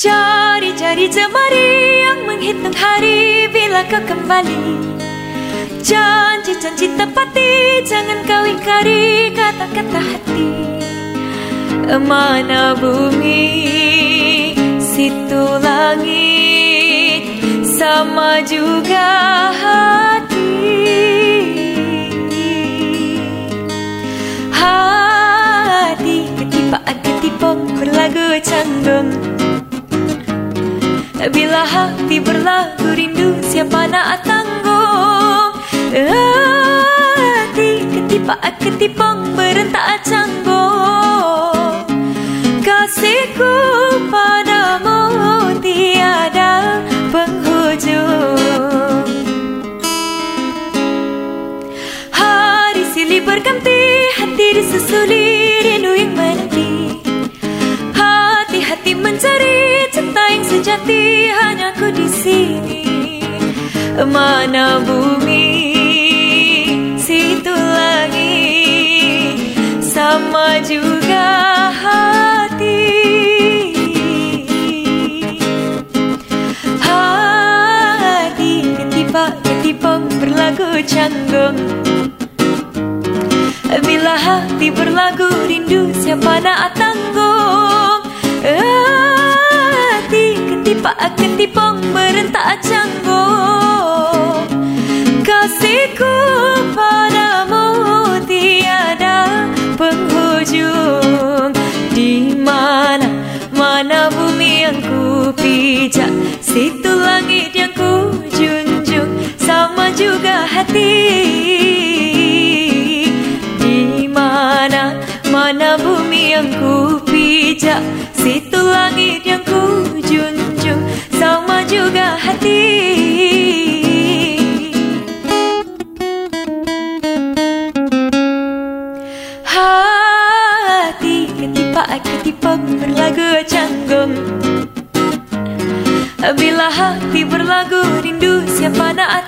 Cari-cari jemari yang menghitung hari bila kau kembali. Janji-janji tepati jangan kau ingkari kata-kata hati. Mana bumi situ langit sama juga hati. Hati ketipaan ketipong berlagu canggung Bila hati berlagu rindu siapa nak tanggung Hati ketipaan ketipong berentak canggung Kasihku padamu tiada penghujung. Hari silih berganti hati disusuli rindu yang sejati hanya ku di sini. Mana bumi situ langit. Sama juga hati. Hati ketipa ketipong berlagu canggung. Bila hati berlagu rindu siapa nak tanggung bumi yang ku pijak Situ langit yang ku junjung Sama juga hati. Di mana, mana bumi yang ku pijak Situ langit yang ku ketipa ketipok berlagu canggung Bila hati berlagu rindu siapa nak